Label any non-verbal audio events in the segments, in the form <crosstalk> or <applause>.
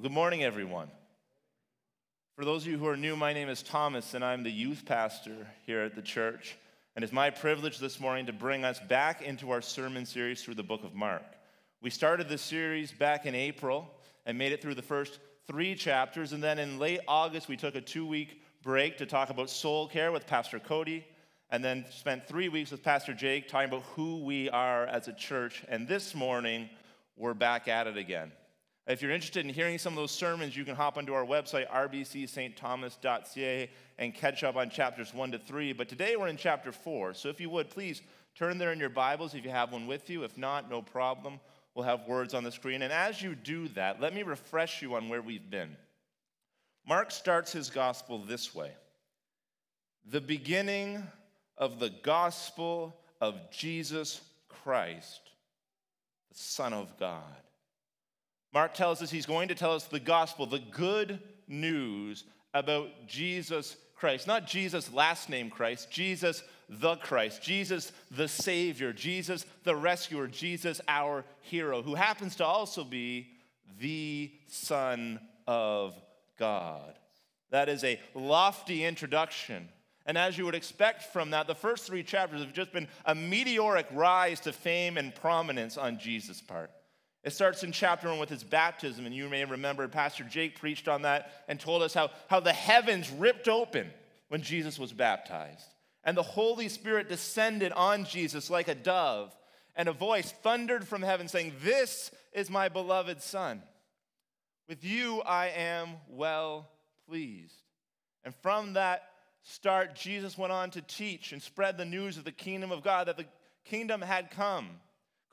Good morning, everyone. For those of you who are new, my name is Thomas, and I'm the youth pastor here at the church. And it's my privilege this morning to bring us back into our sermon series through the book of Mark. We started this series back in April and made it through the first three chapters. And then in late August, we took a two week break to talk about soul care with Pastor Cody. And then spent three weeks with Pastor Jake talking about who we are as a church. And this morning, we're back at it again. If you're interested in hearing some of those sermons, you can hop onto our website, rbcsthomas.ca, and catch up on chapters 1 to 3. But today we're in chapter 4. So if you would, please turn there in your Bibles if you have one with you. If not, no problem. We'll have words on the screen. And as you do that, let me refresh you on where we've been. Mark starts his gospel this way The beginning of the gospel of Jesus Christ, the Son of God. Mark tells us he's going to tell us the gospel, the good news about Jesus Christ. Not Jesus' last name Christ, Jesus the Christ, Jesus the Savior, Jesus the rescuer, Jesus our hero, who happens to also be the Son of God. That is a lofty introduction. And as you would expect from that, the first three chapters have just been a meteoric rise to fame and prominence on Jesus' part. It starts in chapter one with his baptism, and you may remember Pastor Jake preached on that and told us how, how the heavens ripped open when Jesus was baptized. And the Holy Spirit descended on Jesus like a dove, and a voice thundered from heaven saying, This is my beloved Son. With you I am well pleased. And from that start, Jesus went on to teach and spread the news of the kingdom of God, that the kingdom had come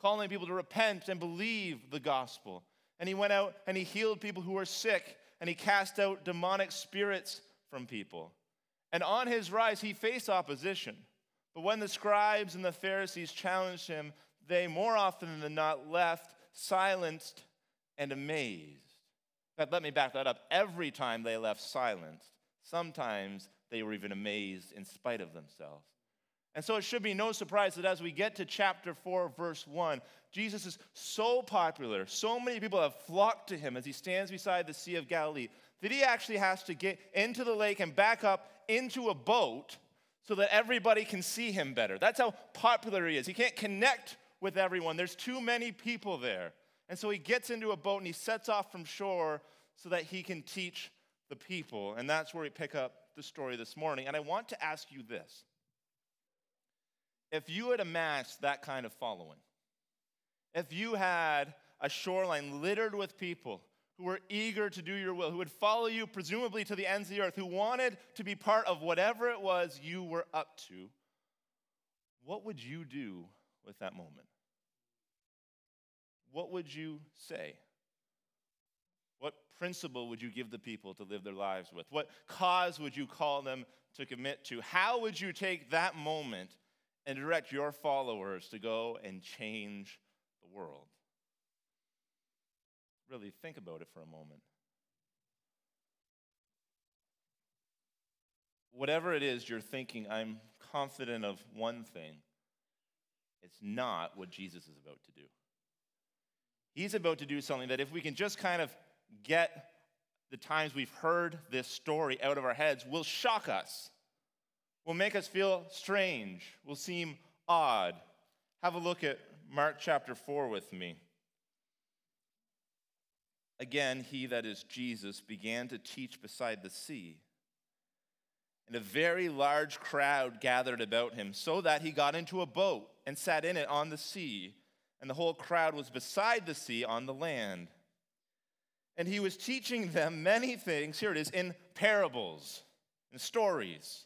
calling people to repent and believe the gospel. And he went out and he healed people who were sick and he cast out demonic spirits from people. And on his rise, he faced opposition. But when the scribes and the Pharisees challenged him, they more often than not left silenced and amazed. But let me back that up. Every time they left silenced, sometimes they were even amazed in spite of themselves. And so it should be no surprise that as we get to chapter 4, verse 1, Jesus is so popular, so many people have flocked to him as he stands beside the Sea of Galilee, that he actually has to get into the lake and back up into a boat so that everybody can see him better. That's how popular he is. He can't connect with everyone, there's too many people there. And so he gets into a boat and he sets off from shore so that he can teach the people. And that's where we pick up the story this morning. And I want to ask you this if you had amassed that kind of following, if you had a shoreline littered with people who were eager to do your will, who would follow you presumably to the ends of the earth, who wanted to be part of whatever it was you were up to, what would you do with that moment? What would you say? What principle would you give the people to live their lives with? What cause would you call them to commit to? How would you take that moment and direct your followers to go and change the world. Really think about it for a moment. Whatever it is you're thinking, I'm confident of one thing it's not what Jesus is about to do. He's about to do something that, if we can just kind of get the times we've heard this story out of our heads, will shock us will make us feel strange, will seem odd. Have a look at Mark chapter 4 with me. Again, he that is Jesus began to teach beside the sea. And a very large crowd gathered about him, so that he got into a boat and sat in it on the sea. And the whole crowd was beside the sea on the land. And he was teaching them many things, here it is, in parables and stories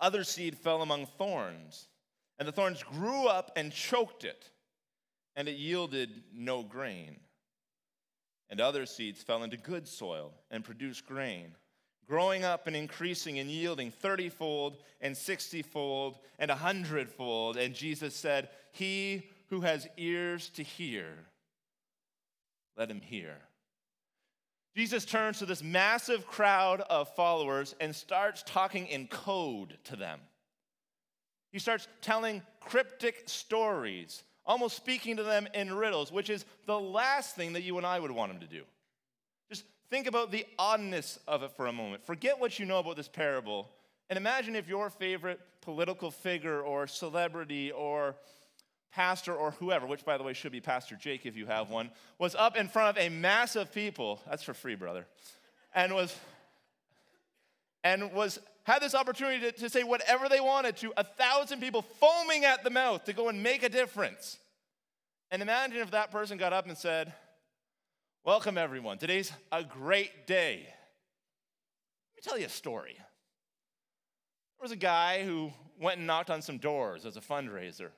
Other seed fell among thorns, and the thorns grew up and choked it, and it yielded no grain. and other seeds fell into good soil and produced grain, growing up and increasing and yielding thirtyfold and sixtyfold and a hundredfold. And Jesus said, He who has ears to hear, let him hear. Jesus turns to this massive crowd of followers and starts talking in code to them. He starts telling cryptic stories almost speaking to them in riddles, which is the last thing that you and I would want him to do. Just think about the oddness of it for a moment. Forget what you know about this parable, and imagine if your favorite political figure or celebrity or pastor or whoever, which by the way should be Pastor Jake if you have one, was up in front of a mass of people. That's for free, brother. And was and was had this opportunity to, to say whatever they wanted to a thousand people foaming at the mouth to go and make a difference. And imagine if that person got up and said, Welcome, everyone. Today's a great day. Let me tell you a story. There was a guy who went and knocked on some doors as a fundraiser.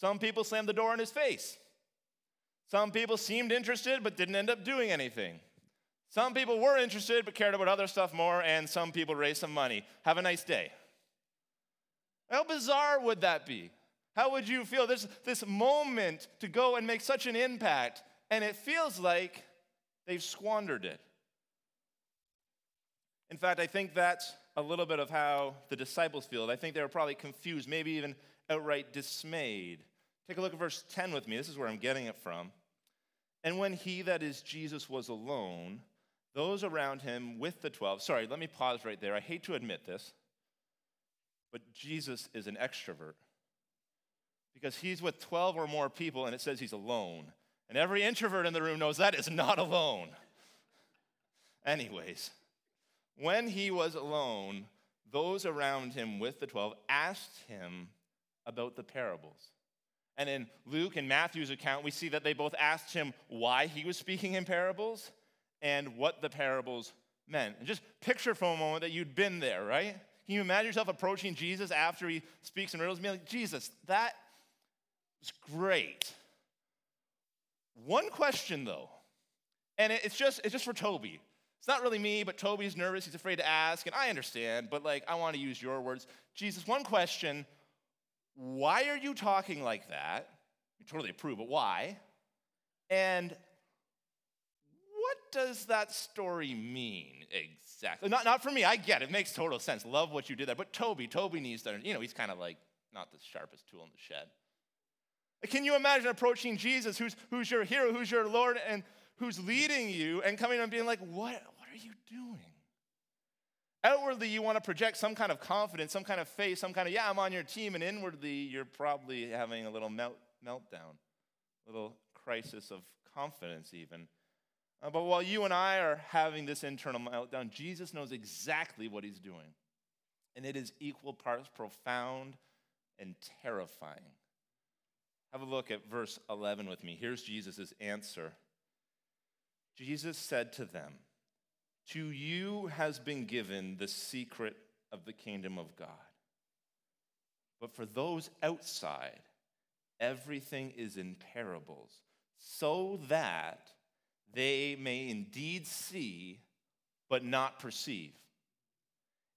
Some people slammed the door in his face. Some people seemed interested but didn't end up doing anything. Some people were interested but cared about other stuff more, and some people raised some money. Have a nice day. How bizarre would that be? How would you feel? There's this moment to go and make such an impact, and it feels like they've squandered it. In fact, I think that's a little bit of how the disciples feel. I think they were probably confused, maybe even outright dismayed. Take a look at verse 10 with me. This is where I'm getting it from. And when he, that is Jesus, was alone, those around him with the 12. Sorry, let me pause right there. I hate to admit this, but Jesus is an extrovert because he's with 12 or more people and it says he's alone. And every introvert in the room knows that is not alone. Anyways, when he was alone, those around him with the 12 asked him about the parables. And in Luke and Matthew's account, we see that they both asked him why he was speaking in parables and what the parables meant. And just picture for a moment that you'd been there, right? Can you imagine yourself approaching Jesus after he speaks in riddles and being like, Jesus, that was great. One question though, and it's just it's just for Toby. It's not really me, but Toby's nervous. He's afraid to ask, and I understand, but like I want to use your words. Jesus, one question. Why are you talking like that? You totally approve, but why? And what does that story mean exactly? Not, not for me, I get it. it makes total sense. Love what you did there. But Toby, Toby needs to, you know, he's kind of like not the sharpest tool in the shed. Can you imagine approaching Jesus, who's, who's your hero, who's your Lord, and who's leading you, and coming and being like, what, what are you doing? Outwardly, you want to project some kind of confidence, some kind of faith, some kind of, yeah, I'm on your team, and inwardly, you're probably having a little melt, meltdown, a little crisis of confidence, even. Uh, but while you and I are having this internal meltdown, Jesus knows exactly what he's doing. And it is equal parts profound and terrifying. Have a look at verse 11 with me. Here's Jesus' answer. Jesus said to them, To you has been given the secret of the kingdom of God. But for those outside, everything is in parables, so that they may indeed see, but not perceive,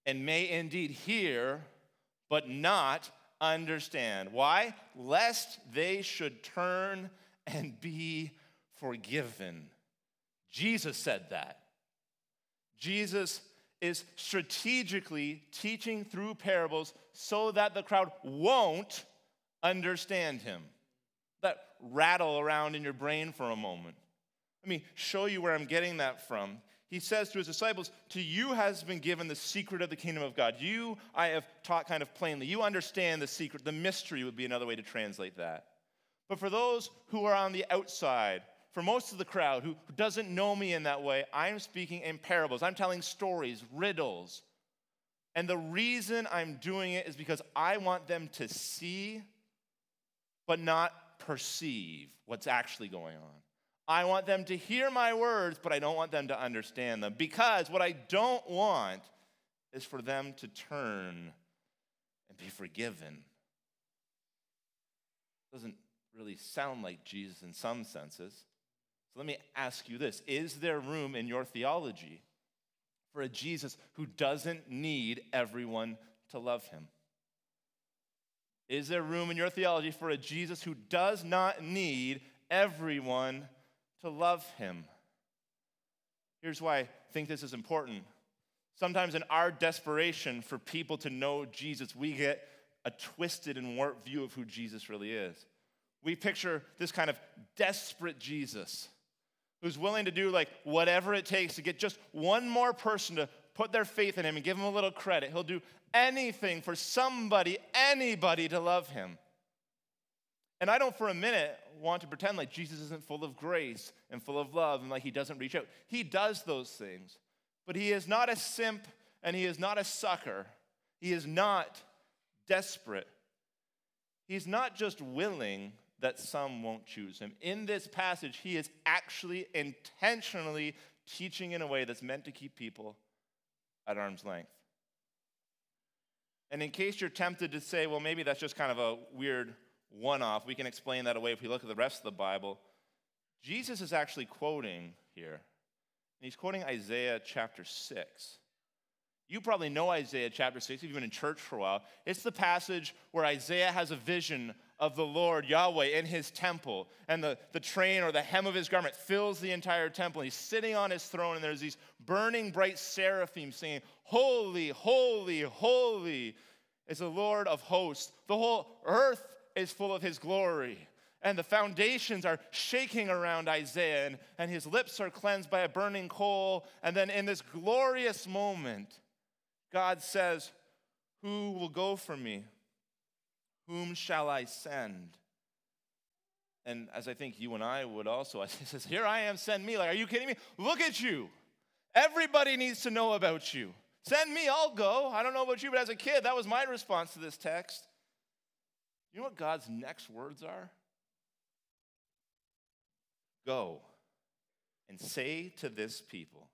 and may indeed hear, but not understand. Why? Lest they should turn and be forgiven. Jesus said that. Jesus is strategically teaching through parables so that the crowd won't understand him. That rattle around in your brain for a moment. Let me show you where I'm getting that from. He says to his disciples, To you has been given the secret of the kingdom of God. You, I have taught kind of plainly. You understand the secret. The mystery would be another way to translate that. But for those who are on the outside, for most of the crowd who doesn't know me in that way, I'm speaking in parables. I'm telling stories, riddles. And the reason I'm doing it is because I want them to see, but not perceive what's actually going on. I want them to hear my words, but I don't want them to understand them. Because what I don't want is for them to turn and be forgiven. Doesn't really sound like Jesus in some senses. So let me ask you this Is there room in your theology for a Jesus who doesn't need everyone to love him? Is there room in your theology for a Jesus who does not need everyone to love him? Here's why I think this is important. Sometimes, in our desperation for people to know Jesus, we get a twisted and warped view of who Jesus really is. We picture this kind of desperate Jesus who's willing to do like whatever it takes to get just one more person to put their faith in him and give him a little credit. He'll do anything for somebody, anybody to love him. And I don't for a minute want to pretend like Jesus isn't full of grace and full of love and like he doesn't reach out. He does those things. But he is not a simp and he is not a sucker. He is not desperate. He's not just willing, that some won't choose him. In this passage, he is actually intentionally teaching in a way that's meant to keep people at arm's length. And in case you're tempted to say, well, maybe that's just kind of a weird one off, we can explain that away if we look at the rest of the Bible. Jesus is actually quoting here, and he's quoting Isaiah chapter 6. You probably know Isaiah chapter 6 if you've been in church for a while. It's the passage where Isaiah has a vision of the Lord Yahweh in his temple, and the, the train or the hem of his garment fills the entire temple. He's sitting on his throne, and there's these burning bright seraphim singing, Holy, holy, holy is the Lord of hosts. The whole earth is full of his glory. And the foundations are shaking around Isaiah, and, and his lips are cleansed by a burning coal. And then in this glorious moment, God says, Who will go for me? Whom shall I send? And as I think you and I would also, <laughs> he says, Here I am, send me. Like, are you kidding me? Look at you. Everybody needs to know about you. Send me, I'll go. I don't know about you, but as a kid, that was my response to this text. You know what God's next words are? Go and say to this people,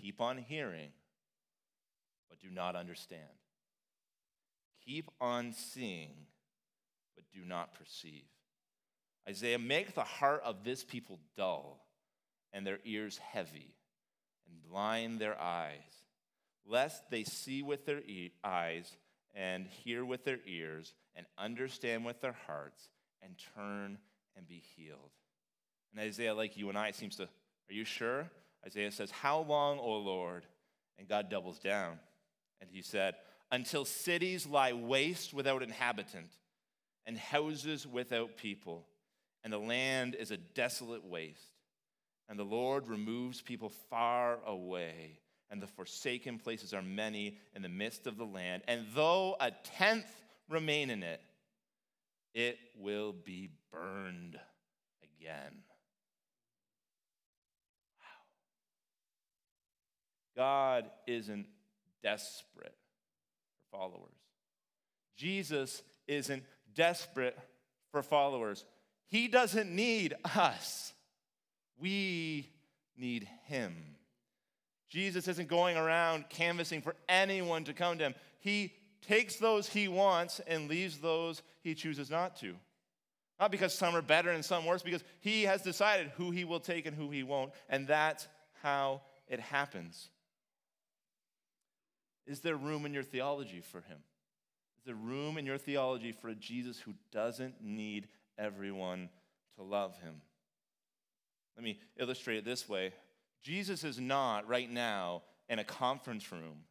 keep on hearing, but do not understand. Keep on seeing, but do not perceive. Isaiah, make the heart of this people dull and their ears heavy, and blind their eyes, lest they see with their e- eyes and hear with their ears and understand with their hearts and turn and be healed. And Isaiah, like you and I, seems to, are you sure? Isaiah says, How long, O Lord? And God doubles down. And he said, until cities lie waste without inhabitant and houses without people, and the land is a desolate waste. And the Lord removes people far away, and the forsaken places are many in the midst of the land. And though a tenth remain in it, it will be burned again. Wow. God isn't desperate followers. Jesus isn't desperate for followers. He doesn't need us. We need him. Jesus isn't going around canvassing for anyone to come to him. He takes those he wants and leaves those he chooses not to. Not because some are better and some worse, because he has decided who he will take and who he won't. And that's how it happens. Is there room in your theology for him? Is there room in your theology for a Jesus who doesn't need everyone to love him? Let me illustrate it this way Jesus is not right now in a conference room,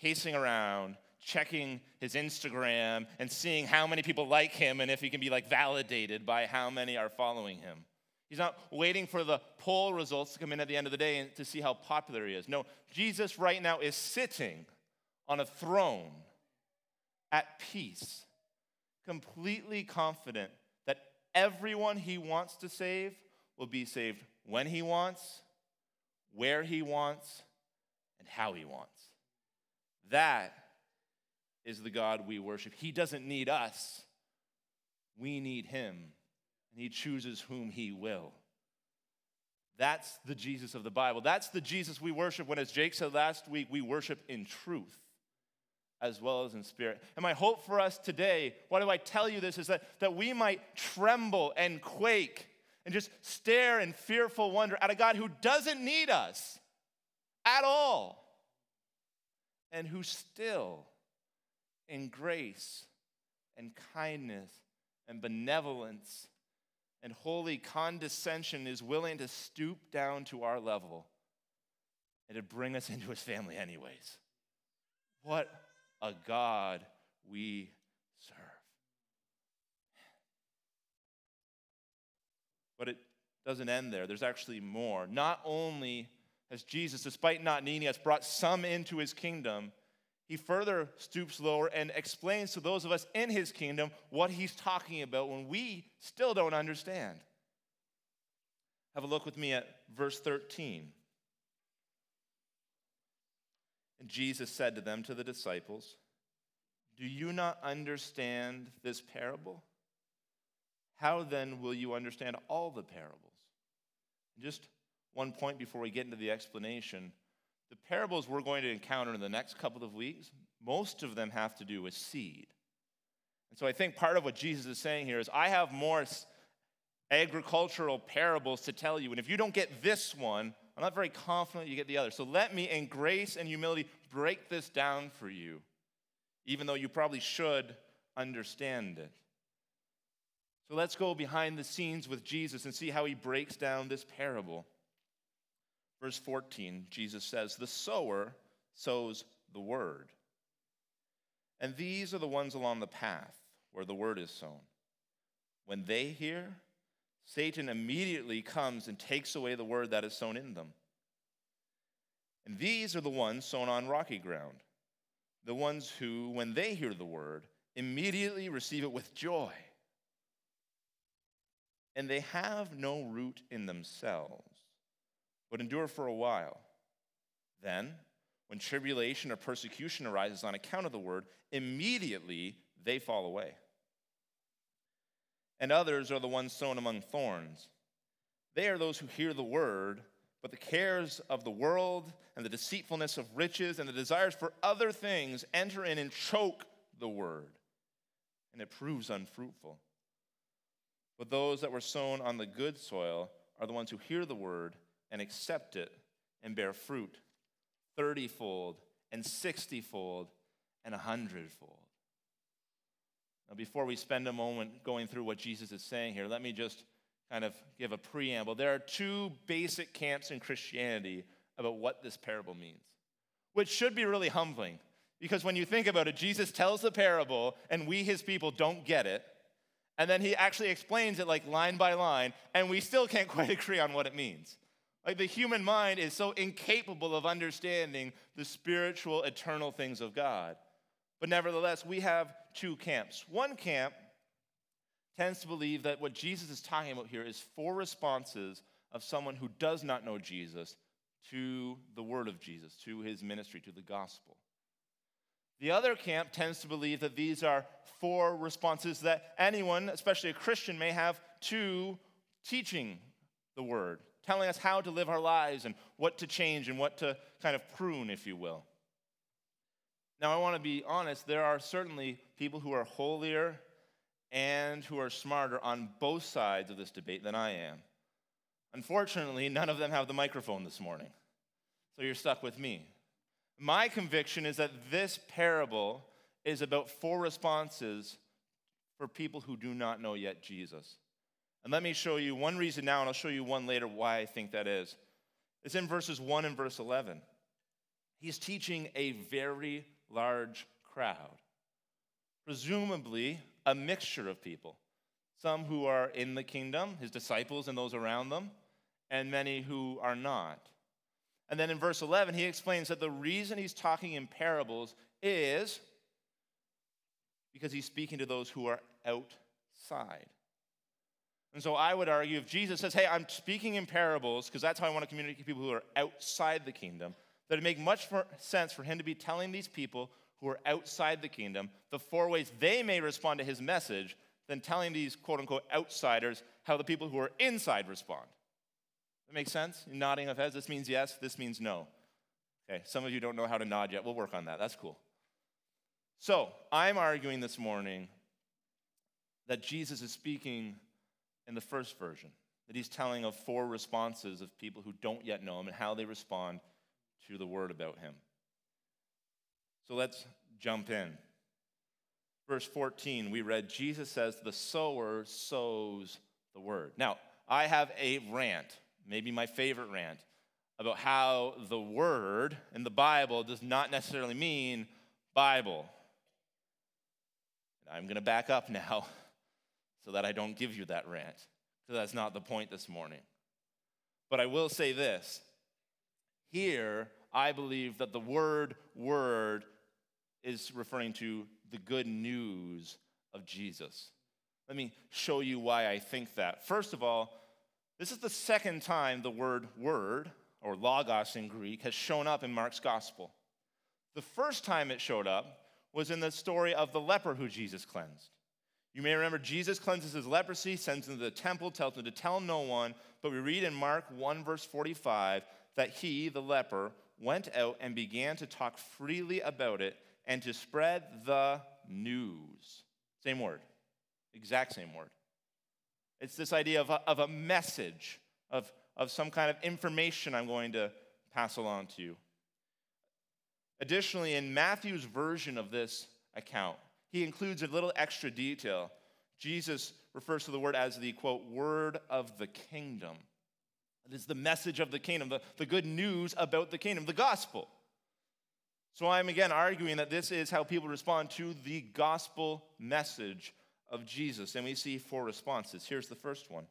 pacing around, checking his Instagram, and seeing how many people like him and if he can be like validated by how many are following him. He's not waiting for the poll results to come in at the end of the day and to see how popular he is. No, Jesus right now is sitting on a throne at peace, completely confident that everyone he wants to save will be saved when he wants, where he wants, and how he wants. That is the God we worship. He doesn't need us, we need him and he chooses whom he will. That's the Jesus of the Bible. That's the Jesus we worship when, as Jake said last week, we worship in truth as well as in spirit. And my hope for us today, why do I tell you this, is that, that we might tremble and quake and just stare in fearful wonder at a God who doesn't need us at all and who still, in grace and kindness and benevolence and holy condescension, is willing to stoop down to our level and to bring us into his family, anyways. What a God we serve. But it doesn't end there. There's actually more. Not only has Jesus, despite not needing us, brought some into his kingdom, he further stoops lower and explains to those of us in his kingdom what he's talking about when we still don't understand. Have a look with me at verse 13. And Jesus said to them, to the disciples, Do you not understand this parable? How then will you understand all the parables? Just one point before we get into the explanation. The parables we're going to encounter in the next couple of weeks, most of them have to do with seed. And so I think part of what Jesus is saying here is I have more agricultural parables to tell you. And if you don't get this one, I'm not very confident you get the other. So let me, in grace and humility, break this down for you, even though you probably should understand it. So let's go behind the scenes with Jesus and see how he breaks down this parable. Verse 14, Jesus says, The sower sows the word. And these are the ones along the path where the word is sown. When they hear, Satan immediately comes and takes away the word that is sown in them. And these are the ones sown on rocky ground, the ones who, when they hear the word, immediately receive it with joy. And they have no root in themselves but endure for a while. Then, when tribulation or persecution arises on account of the word, immediately they fall away. And others are the ones sown among thorns. They are those who hear the word, but the cares of the world and the deceitfulness of riches and the desires for other things enter in and choke the word, and it proves unfruitful. But those that were sown on the good soil are the ones who hear the word and accept it and bear fruit 30 fold and 60 fold and 100 fold. Now, before we spend a moment going through what Jesus is saying here, let me just kind of give a preamble. There are two basic camps in Christianity about what this parable means, which should be really humbling. Because when you think about it, Jesus tells the parable, and we, his people, don't get it. And then he actually explains it like line by line, and we still can't <laughs> quite agree on what it means. Like the human mind is so incapable of understanding the spiritual, eternal things of God. But nevertheless, we have two camps. One camp tends to believe that what Jesus is talking about here is four responses of someone who does not know Jesus to the word of Jesus, to his ministry, to the gospel. The other camp tends to believe that these are four responses that anyone, especially a Christian, may have to teaching the word, telling us how to live our lives and what to change and what to kind of prune, if you will. Now, I want to be honest, there are certainly people who are holier and who are smarter on both sides of this debate than I am. Unfortunately, none of them have the microphone this morning, so you're stuck with me. My conviction is that this parable is about four responses for people who do not know yet Jesus. And let me show you one reason now, and I'll show you one later why I think that is. It's in verses 1 and verse 11. He's teaching a very large crowd, presumably a mixture of people. Some who are in the kingdom, his disciples and those around them, and many who are not. And then in verse 11, he explains that the reason he's talking in parables is because he's speaking to those who are outside. And so I would argue if Jesus says, hey, I'm speaking in parables, because that's how I want to communicate to people who are outside the kingdom, that it make much more sense for him to be telling these people who are outside the kingdom the four ways they may respond to his message than telling these quote unquote outsiders how the people who are inside respond. That makes sense? You're nodding of heads. This means yes, this means no. Okay, some of you don't know how to nod yet. We'll work on that. That's cool. So, I'm arguing this morning that Jesus is speaking in the first version, that he's telling of four responses of people who don't yet know him and how they respond to the word about him. So let's jump in. Verse 14, we read, Jesus says, The sower sows the word. Now, I have a rant, maybe my favorite rant, about how the word in the Bible does not necessarily mean Bible. I'm going to back up <laughs> now so that I don't give you that rant, because that's not the point this morning. But I will say this here, I believe that the word word is referring to the good news of Jesus. Let me show you why I think that. First of all, this is the second time the word word, or logos in Greek, has shown up in Mark's gospel. The first time it showed up was in the story of the leper who Jesus cleansed. You may remember Jesus cleanses his leprosy, sends him to the temple, tells him to tell no one. But we read in Mark 1, verse 45, that he, the leper, went out and began to talk freely about it and to spread the news. Same word, exact same word. It's this idea of a, of a message, of, of some kind of information I'm going to pass along to you. Additionally, in Matthew's version of this account, he includes a little extra detail. Jesus refers to the word as the quote, word of the kingdom. It is the message of the kingdom, the, the good news about the kingdom, the gospel. So I'm again arguing that this is how people respond to the gospel message of Jesus. And we see four responses. Here's the first one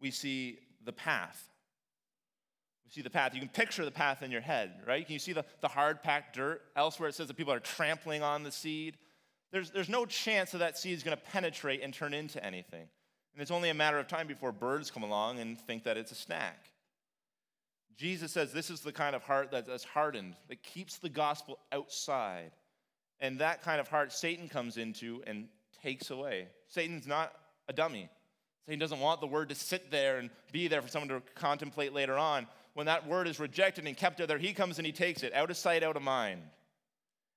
we see the path. See the path. You can picture the path in your head, right? Can you see the, the hard packed dirt? Elsewhere, it says that people are trampling on the seed. There's, there's no chance that that seed is going to penetrate and turn into anything. And it's only a matter of time before birds come along and think that it's a snack. Jesus says this is the kind of heart that's hardened, that keeps the gospel outside. And that kind of heart Satan comes into and takes away. Satan's not a dummy. Satan doesn't want the word to sit there and be there for someone to contemplate later on when that word is rejected and kept there, he comes and he takes it out of sight, out of mind.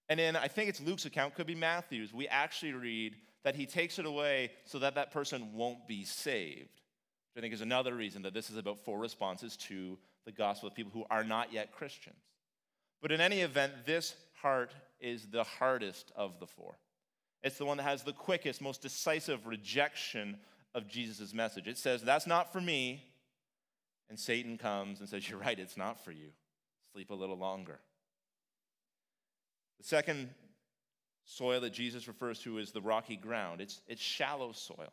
And in, I think it's Luke's account, could be Matthew's, we actually read that he takes it away so that that person won't be saved. Which I think is another reason that this is about four responses to the gospel of people who are not yet Christians. But in any event, this heart is the hardest of the four. It's the one that has the quickest, most decisive rejection of Jesus' message. It says, That's not for me. And Satan comes and says, You're right, it's not for you. Sleep a little longer. The second soil that Jesus refers to is the rocky ground. It's, it's shallow soil.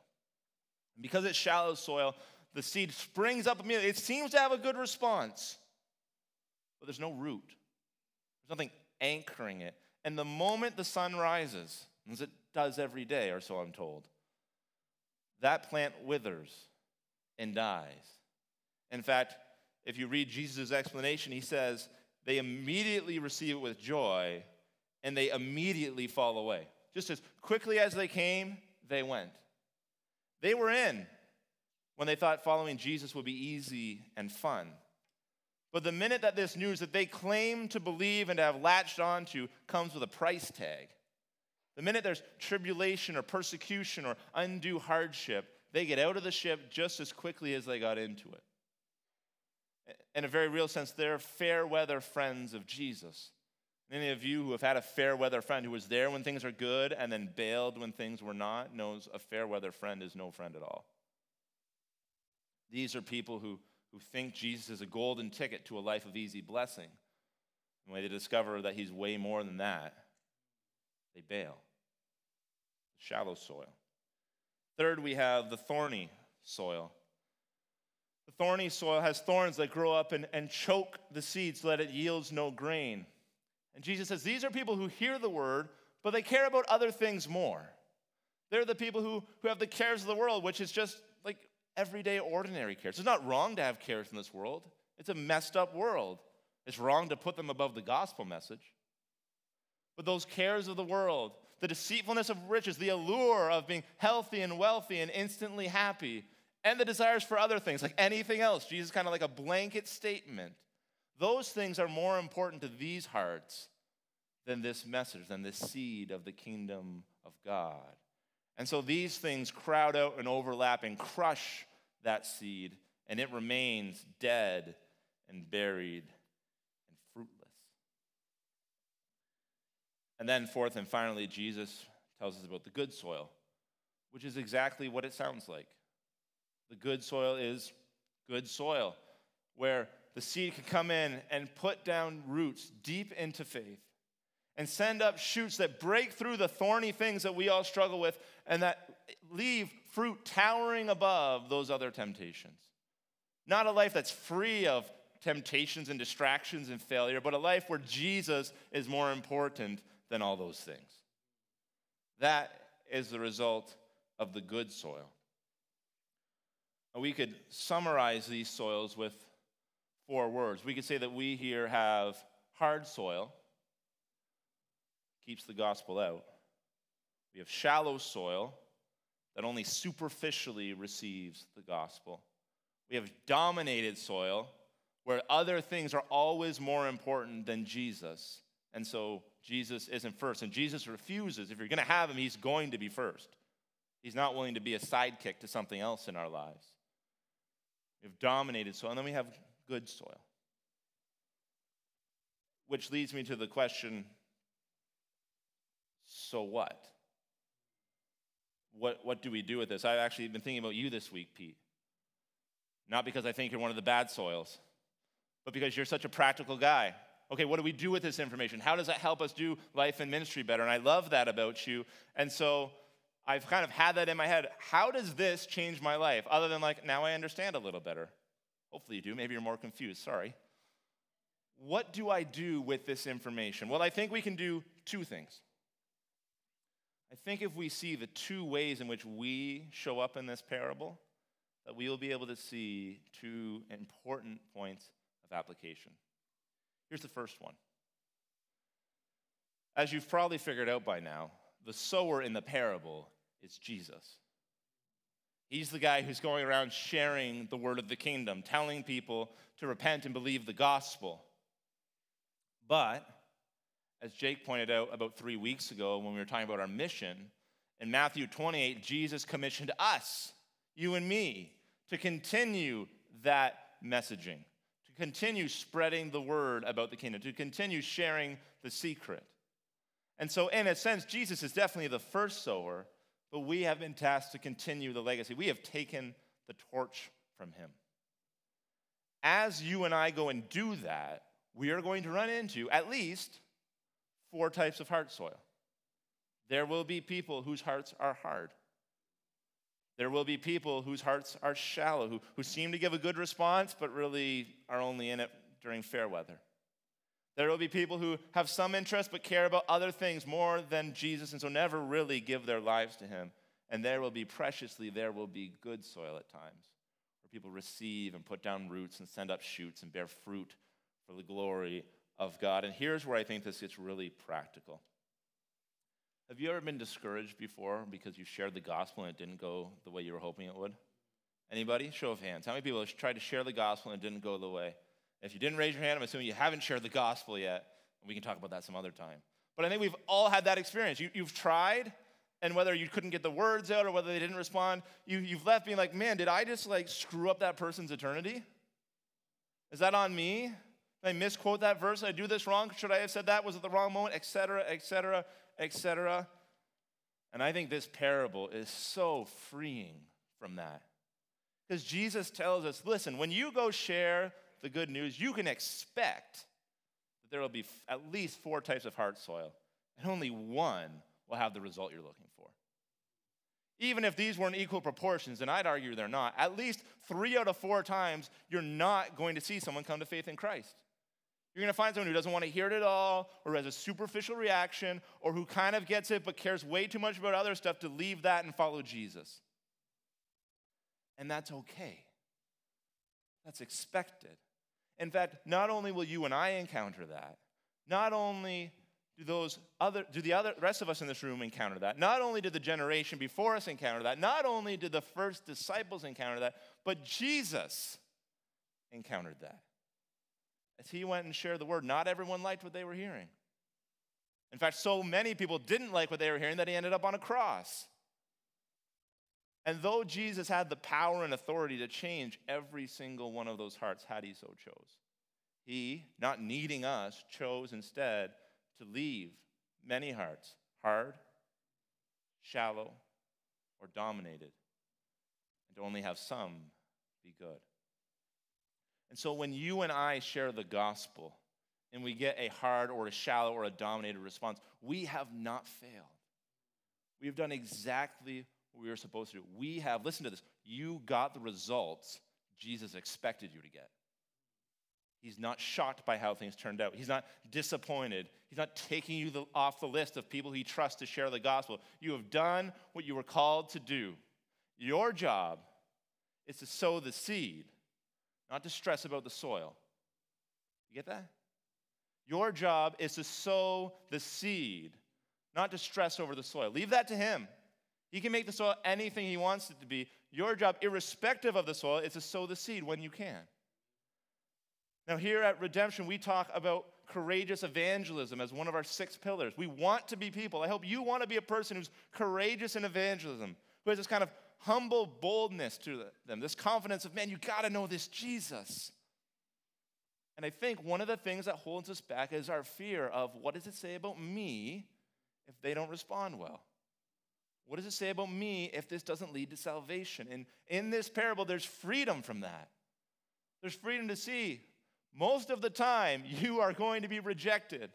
And because it's shallow soil, the seed springs up immediately. It seems to have a good response, but there's no root. There's nothing anchoring it. And the moment the sun rises, as it does every day, or so I'm told, that plant withers and dies. In fact, if you read Jesus' explanation, he says, they immediately receive it with joy and they immediately fall away. Just as quickly as they came, they went. They were in when they thought following Jesus would be easy and fun. But the minute that this news that they claim to believe and to have latched onto comes with a price tag, the minute there's tribulation or persecution or undue hardship, they get out of the ship just as quickly as they got into it in a very real sense, they're fair weather friends of Jesus. Any of you who have had a fair weather friend who was there when things are good and then bailed when things were not knows a fair weather friend is no friend at all. These are people who, who think Jesus is a golden ticket to a life of easy blessing. And when they discover that he's way more than that, they bail. Shallow soil. Third, we have the thorny soil. The thorny soil has thorns that grow up and, and choke the seed so that it yields no grain. And Jesus says these are people who hear the word, but they care about other things more. They're the people who, who have the cares of the world, which is just like everyday, ordinary cares. It's not wrong to have cares in this world, it's a messed up world. It's wrong to put them above the gospel message. But those cares of the world, the deceitfulness of riches, the allure of being healthy and wealthy and instantly happy, and the desires for other things, like anything else. Jesus kind of like a blanket statement. Those things are more important to these hearts than this message, than this seed of the kingdom of God. And so these things crowd out and overlap and crush that seed, and it remains dead and buried and fruitless. And then, fourth and finally, Jesus tells us about the good soil, which is exactly what it sounds like. The good soil is good soil, where the seed can come in and put down roots deep into faith and send up shoots that break through the thorny things that we all struggle with and that leave fruit towering above those other temptations. Not a life that's free of temptations and distractions and failure, but a life where Jesus is more important than all those things. That is the result of the good soil. We could summarize these soils with four words. We could say that we here have hard soil, keeps the gospel out. We have shallow soil that only superficially receives the gospel. We have dominated soil where other things are always more important than Jesus. And so Jesus isn't first. And Jesus refuses. If you're going to have him, he's going to be first. He's not willing to be a sidekick to something else in our lives. We have dominated soil, and then we have good soil. Which leads me to the question so what? What, what do we do with this? I've actually been thinking about you this week, Pete. Not because I think you're one of the bad soils, but because you're such a practical guy. Okay, what do we do with this information? How does that help us do life and ministry better? And I love that about you. And so I've kind of had that in my head. How does this change my life? Other than like, now I understand a little better. Hopefully you do. Maybe you're more confused. Sorry. What do I do with this information? Well, I think we can do two things. I think if we see the two ways in which we show up in this parable, that we will be able to see two important points of application. Here's the first one. As you've probably figured out by now, the sower in the parable is Jesus. He's the guy who's going around sharing the word of the kingdom, telling people to repent and believe the gospel. But as Jake pointed out about three weeks ago when we were talking about our mission, in Matthew 28, Jesus commissioned us, you and me, to continue that messaging, to continue spreading the word about the kingdom, to continue sharing the secret. And so, in a sense, Jesus is definitely the first sower, but we have been tasked to continue the legacy. We have taken the torch from him. As you and I go and do that, we are going to run into at least four types of heart soil. There will be people whose hearts are hard. There will be people whose hearts are shallow, who, who seem to give a good response, but really are only in it during fair weather. There will be people who have some interest but care about other things more than Jesus and so never really give their lives to Him. And there will be preciously, there will be good soil at times where people receive and put down roots and send up shoots and bear fruit for the glory of God. And here's where I think this gets really practical. Have you ever been discouraged before because you shared the gospel and it didn't go the way you were hoping it would? Anybody? Show of hands. How many people have tried to share the gospel and it didn't go the way? If you didn't raise your hand, I'm assuming you haven't shared the gospel yet. We can talk about that some other time. But I think we've all had that experience. You, have tried, and whether you couldn't get the words out or whether they didn't respond, you, you've left being like, man, did I just like screw up that person's eternity? Is that on me? Did I misquote that verse? Did I do this wrong? Should I have said that? Was it the wrong moment? Etc., etc., etc. And I think this parable is so freeing from that. Because Jesus tells us listen, when you go share the good news, you can expect that there will be at least four types of heart soil, and only one will have the result you're looking for. Even if these weren't equal proportions, and I'd argue they're not, at least three out of four times you're not going to see someone come to faith in Christ. You're going to find someone who doesn't want to hear it at all, or has a superficial reaction, or who kind of gets it but cares way too much about other stuff to leave that and follow Jesus. And that's okay. That's expected. In fact, not only will you and I encounter that, not only do those other do the other rest of us in this room encounter that not only did the generation before us encounter that not only did the first disciples encounter that but jesus encountered that as he went and shared the word, not everyone liked what they were hearing. In fact, so many people didn't like what they were hearing that he ended up on a cross. And though Jesus had the power and authority to change every single one of those hearts, had he so chose, he, not needing us, chose instead to leave many hearts hard, shallow, or dominated, and to only have some be good. And so when you and I share the gospel and we get a hard or a shallow or a dominated response, we have not failed. We have done exactly we were supposed to do. We have, listen to this, you got the results Jesus expected you to get. He's not shocked by how things turned out. He's not disappointed. He's not taking you the, off the list of people he trusts to share the gospel. You have done what you were called to do. Your job is to sow the seed, not to stress about the soil. You get that? Your job is to sow the seed, not to stress over the soil. Leave that to him. He can make the soil anything he wants it to be. Your job, irrespective of the soil, is to sow the seed when you can. Now, here at Redemption, we talk about courageous evangelism as one of our six pillars. We want to be people. I hope you want to be a person who's courageous in evangelism, who has this kind of humble boldness to them, this confidence of, man, you got to know this Jesus. And I think one of the things that holds us back is our fear of what does it say about me if they don't respond well? What does it say about me if this doesn't lead to salvation? And in this parable, there's freedom from that. There's freedom to see most of the time you are going to be rejected.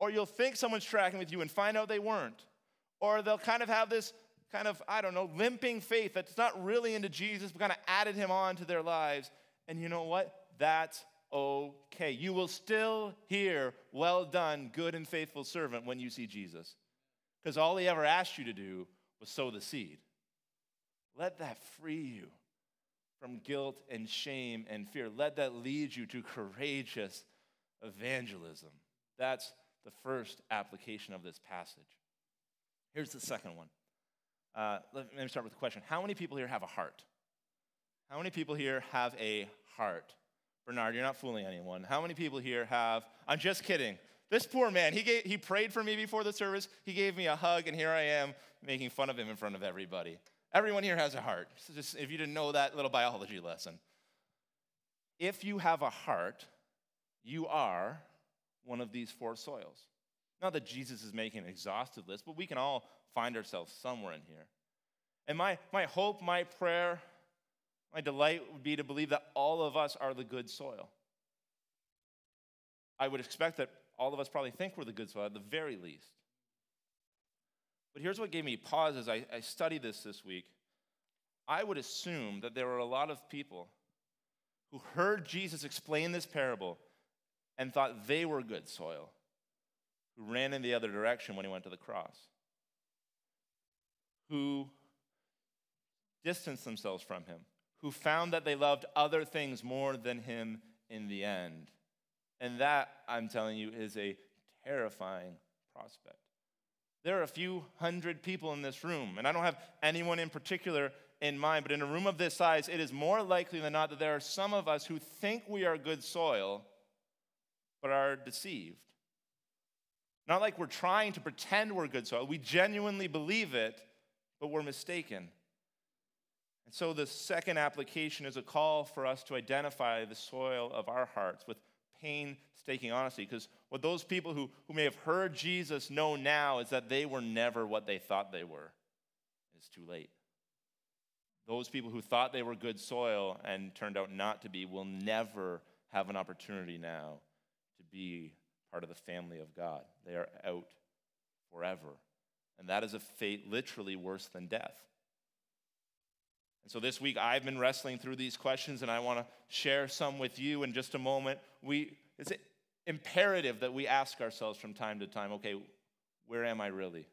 Or you'll think someone's tracking with you and find out they weren't. Or they'll kind of have this kind of, I don't know, limping faith that's not really into Jesus, but kind of added him on to their lives. And you know what? That's okay. You will still hear, well done, good and faithful servant, when you see Jesus. Because all he ever asked you to do was sow the seed. Let that free you from guilt and shame and fear. Let that lead you to courageous evangelism. That's the first application of this passage. Here's the second one. Uh, let me start with a question How many people here have a heart? How many people here have a heart? Bernard, you're not fooling anyone. How many people here have, I'm just kidding. This poor man, he, gave, he prayed for me before the service. He gave me a hug, and here I am making fun of him in front of everybody. Everyone here has a heart. So just if you didn't know that little biology lesson. If you have a heart, you are one of these four soils. Not that Jesus is making an exhaustive list, but we can all find ourselves somewhere in here. And my, my hope, my prayer, my delight would be to believe that all of us are the good soil. I would expect that all of us probably think we're the good soil at the very least. But here's what gave me pause as I, I studied this this week. I would assume that there were a lot of people who heard Jesus explain this parable and thought they were good soil, who ran in the other direction when he went to the cross, who distanced themselves from him, who found that they loved other things more than him in the end. And that, I'm telling you, is a terrifying prospect. There are a few hundred people in this room, and I don't have anyone in particular in mind, but in a room of this size, it is more likely than not that there are some of us who think we are good soil, but are deceived. Not like we're trying to pretend we're good soil, we genuinely believe it, but we're mistaken. And so the second application is a call for us to identify the soil of our hearts with painstaking honesty. Because what those people who, who may have heard Jesus know now is that they were never what they thought they were. It's too late. Those people who thought they were good soil and turned out not to be will never have an opportunity now to be part of the family of God. They are out forever. And that is a fate literally worse than death. And so this week I've been wrestling through these questions and I want to share some with you in just a moment. We, it's imperative that we ask ourselves from time to time okay, where am I really?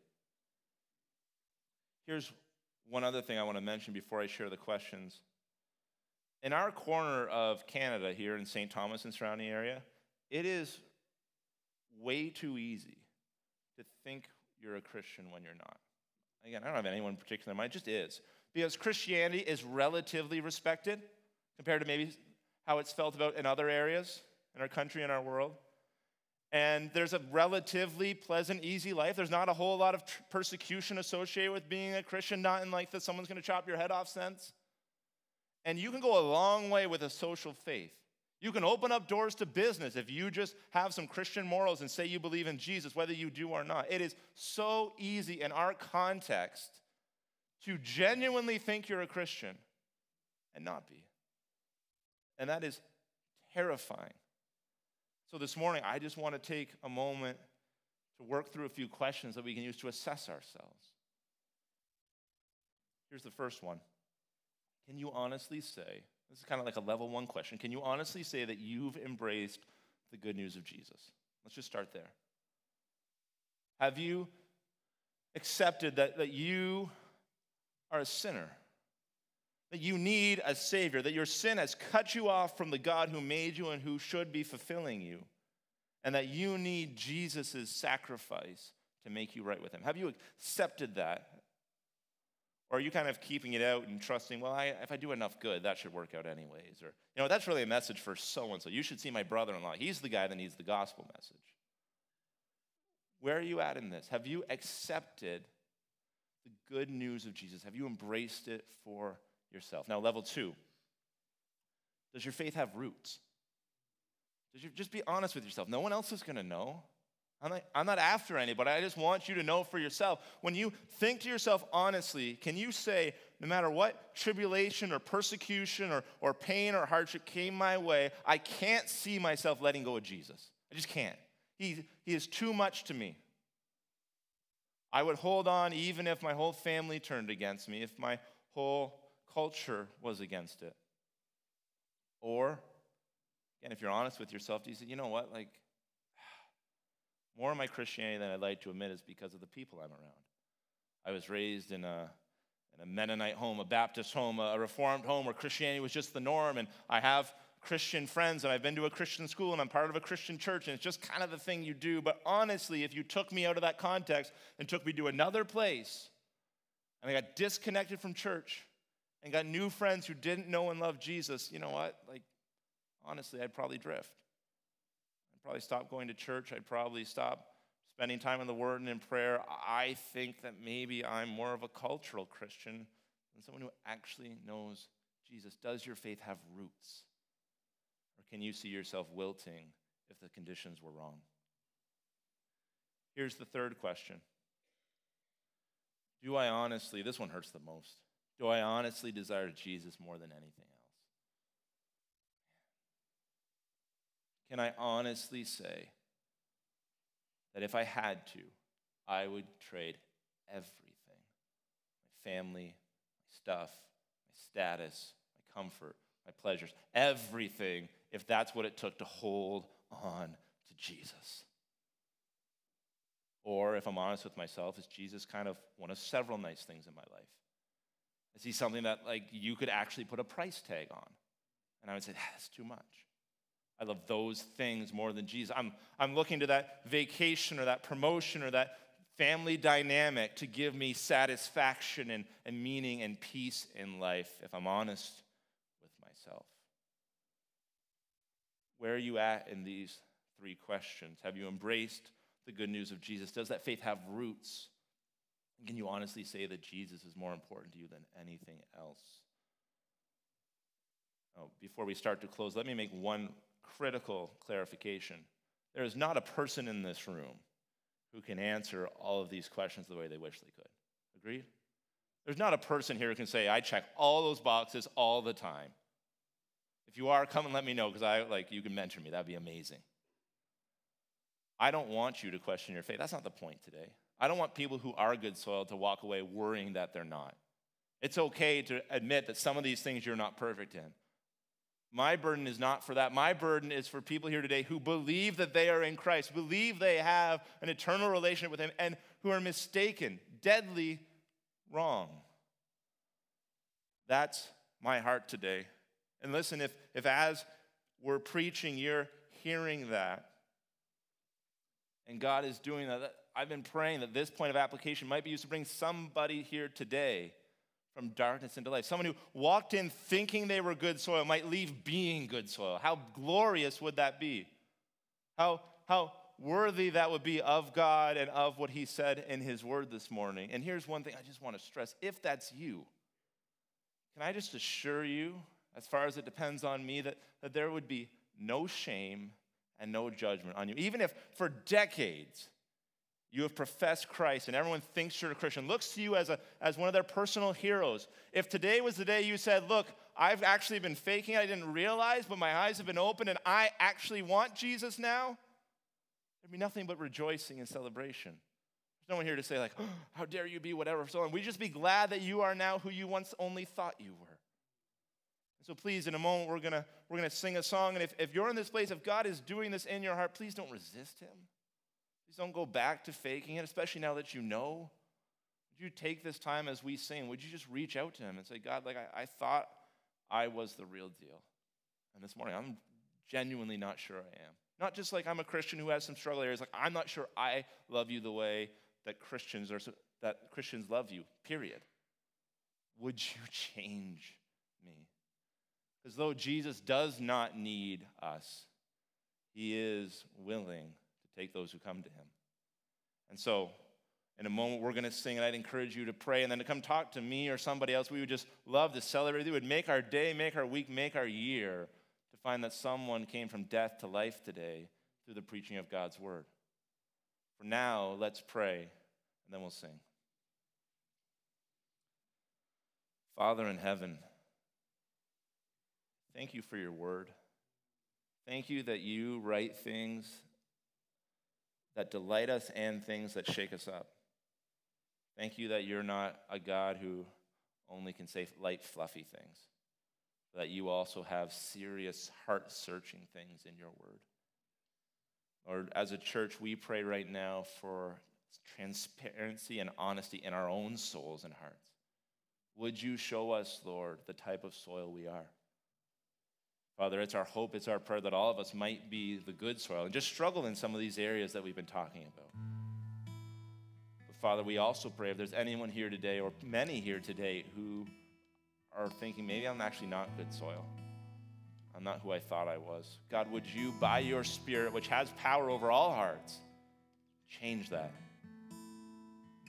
Here's one other thing I want to mention before I share the questions. In our corner of Canada, here in St. Thomas and surrounding area, it is way too easy to think you're a Christian when you're not. Again, I don't have anyone in particular in mind, it just is because Christianity is relatively respected compared to maybe how it's felt about in other areas in our country and our world. and there's a relatively pleasant, easy life. There's not a whole lot of tr- persecution associated with being a Christian, not in like that someone's going to chop your head off sense. And you can go a long way with a social faith. You can open up doors to business if you just have some Christian morals and say you believe in Jesus, whether you do or not. It is so easy in our context to genuinely think you're a Christian and not be. And that is terrifying. So this morning, I just want to take a moment to work through a few questions that we can use to assess ourselves. Here's the first one Can you honestly say, this is kind of like a level one question, can you honestly say that you've embraced the good news of Jesus? Let's just start there. Have you accepted that, that you are a sinner? that you need a Savior, that your sin has cut you off from the God who made you and who should be fulfilling you, and that you need Jesus' sacrifice to make you right with Him. Have you accepted that? Or are you kind of keeping it out and trusting, well, I, if I do enough good, that should work out anyways? Or, you know, that's really a message for so and so. You should see my brother in law. He's the guy that needs the gospel message. Where are you at in this? Have you accepted good news of Jesus? Have you embraced it for yourself. Now, level two does your faith have roots? Does you just be honest with yourself? No one else is going to know. I'm not, I'm not after anybody. I just want you to know for yourself. When you think to yourself honestly, can you say, no matter what tribulation or persecution or, or pain or hardship came my way, I can't see myself letting go of Jesus? I just can't. He, he is too much to me. I would hold on even if my whole family turned against me, if my whole culture was against it. Or, again, if you're honest with yourself, do you say, you know what, like, <sighs> more of my Christianity than I'd like to admit is because of the people I'm around. I was raised in a, in a Mennonite home, a Baptist home, a Reformed home where Christianity was just the norm, and I have Christian friends, and I've been to a Christian school, and I'm part of a Christian church, and it's just kind of the thing you do. But honestly, if you took me out of that context and took me to another place, and I got disconnected from church, and got new friends who didn't know and love Jesus, you know what? Like, honestly, I'd probably drift. I'd probably stop going to church. I'd probably stop spending time in the Word and in prayer. I think that maybe I'm more of a cultural Christian than someone who actually knows Jesus. Does your faith have roots? Can you see yourself wilting if the conditions were wrong? Here's the third question Do I honestly, this one hurts the most. Do I honestly desire Jesus more than anything else? Can I honestly say that if I had to, I would trade everything my family, my stuff, my status, my comfort, my pleasures, everything if that's what it took to hold on to Jesus? Or if I'm honest with myself, is Jesus kind of one of several nice things in my life? Is he something that like you could actually put a price tag on? And I would say, that's too much. I love those things more than Jesus. I'm, I'm looking to that vacation or that promotion or that family dynamic to give me satisfaction and, and meaning and peace in life, if I'm honest with myself. Where are you at in these three questions? Have you embraced the good news of Jesus? Does that faith have roots? Can you honestly say that Jesus is more important to you than anything else? Oh, before we start to close, let me make one critical clarification. There is not a person in this room who can answer all of these questions the way they wish they could. Agreed? There's not a person here who can say, I check all those boxes all the time. If you are, come and let me know because I like you can mention me. That'd be amazing. I don't want you to question your faith. That's not the point today. I don't want people who are good soil to walk away worrying that they're not. It's okay to admit that some of these things you're not perfect in. My burden is not for that. My burden is for people here today who believe that they are in Christ, believe they have an eternal relationship with Him, and who are mistaken, deadly wrong. That's my heart today. And listen, if, if as we're preaching, you're hearing that, and God is doing that, I've been praying that this point of application might be used to bring somebody here today from darkness into life. Someone who walked in thinking they were good soil might leave being good soil. How glorious would that be? How, how worthy that would be of God and of what He said in His Word this morning. And here's one thing I just want to stress if that's you, can I just assure you, as far as it depends on me, that, that there would be no shame and no judgment on you. Even if for decades you have professed Christ and everyone thinks you're a Christian, looks to you as, a, as one of their personal heroes. If today was the day you said, Look, I've actually been faking, I didn't realize, but my eyes have been opened and I actually want Jesus now, there'd be nothing but rejoicing and celebration. There's no one here to say, like, oh, how dare you be whatever, so on. We just be glad that you are now who you once only thought you were. So please, in a moment, we're gonna we're gonna sing a song. And if, if you're in this place, if God is doing this in your heart, please don't resist him. Please don't go back to faking it, especially now that you know. Would you take this time as we sing? Would you just reach out to him and say, God, like I, I thought I was the real deal. And this morning, I'm genuinely not sure I am. Not just like I'm a Christian who has some struggle areas, like I'm not sure I love you the way that Christians are that Christians love you. Period. Would you <laughs> change me? As though Jesus does not need us, he is willing to take those who come to him. And so, in a moment, we're going to sing, and I'd encourage you to pray and then to come talk to me or somebody else. We would just love to celebrate. It would make our day, make our week, make our year to find that someone came from death to life today through the preaching of God's word. For now, let's pray, and then we'll sing. Father in heaven, thank you for your word. Thank you that you write things that delight us and things that shake us up. Thank you that you're not a God who only can say light, fluffy things, that you also have serious, heart searching things in your word. Lord, as a church, we pray right now for transparency and honesty in our own souls and hearts. Would you show us, Lord, the type of soil we are? Father, it's our hope, it's our prayer that all of us might be the good soil and just struggle in some of these areas that we've been talking about. But Father, we also pray if there's anyone here today or many here today who are thinking, maybe I'm actually not good soil. I'm not who I thought I was. God, would you, by your Spirit, which has power over all hearts, change that?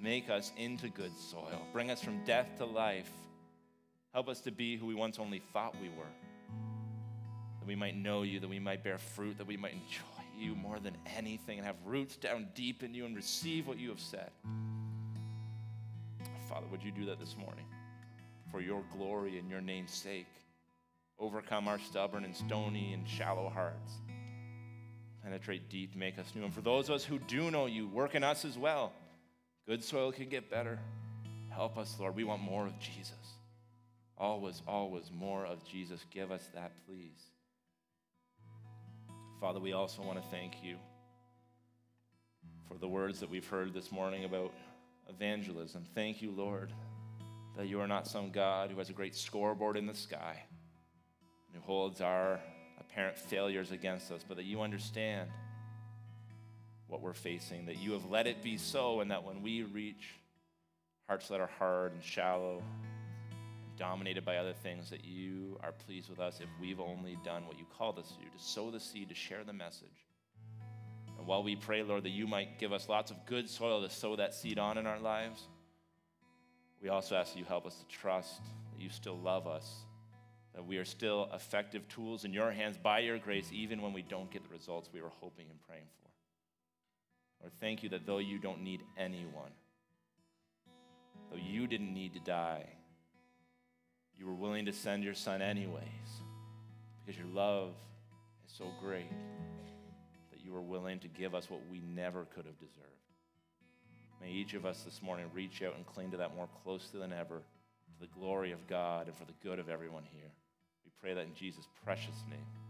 Make us into good soil. Bring us from death to life. Help us to be who we once only thought we were that we might know you, that we might bear fruit, that we might enjoy you more than anything and have roots down deep in you and receive what you have said. Father, would you do that this morning for your glory and your name's sake? Overcome our stubborn and stony and shallow hearts. Penetrate deep, make us new. And for those of us who do know you, work in us as well. Good soil can get better. Help us, Lord. We want more of Jesus. Always, always more of Jesus. Give us that, please. Father, we also want to thank you for the words that we've heard this morning about evangelism. Thank you, Lord, that you are not some God who has a great scoreboard in the sky and who holds our apparent failures against us, but that you understand what we're facing, that you have let it be so, and that when we reach hearts that are hard and shallow, dominated by other things, that you are pleased with us if we've only done what you called us to do, to sow the seed, to share the message. And while we pray, Lord, that you might give us lots of good soil to sow that seed on in our lives, we also ask that you help us to trust that you still love us, that we are still effective tools in your hands by your grace, even when we don't get the results we were hoping and praying for. Lord, thank you that though you don't need anyone, though you didn't need to die, you were willing to send your son anyways because your love is so great that you were willing to give us what we never could have deserved. May each of us this morning reach out and cling to that more closely than ever to the glory of God and for the good of everyone here. We pray that in Jesus' precious name.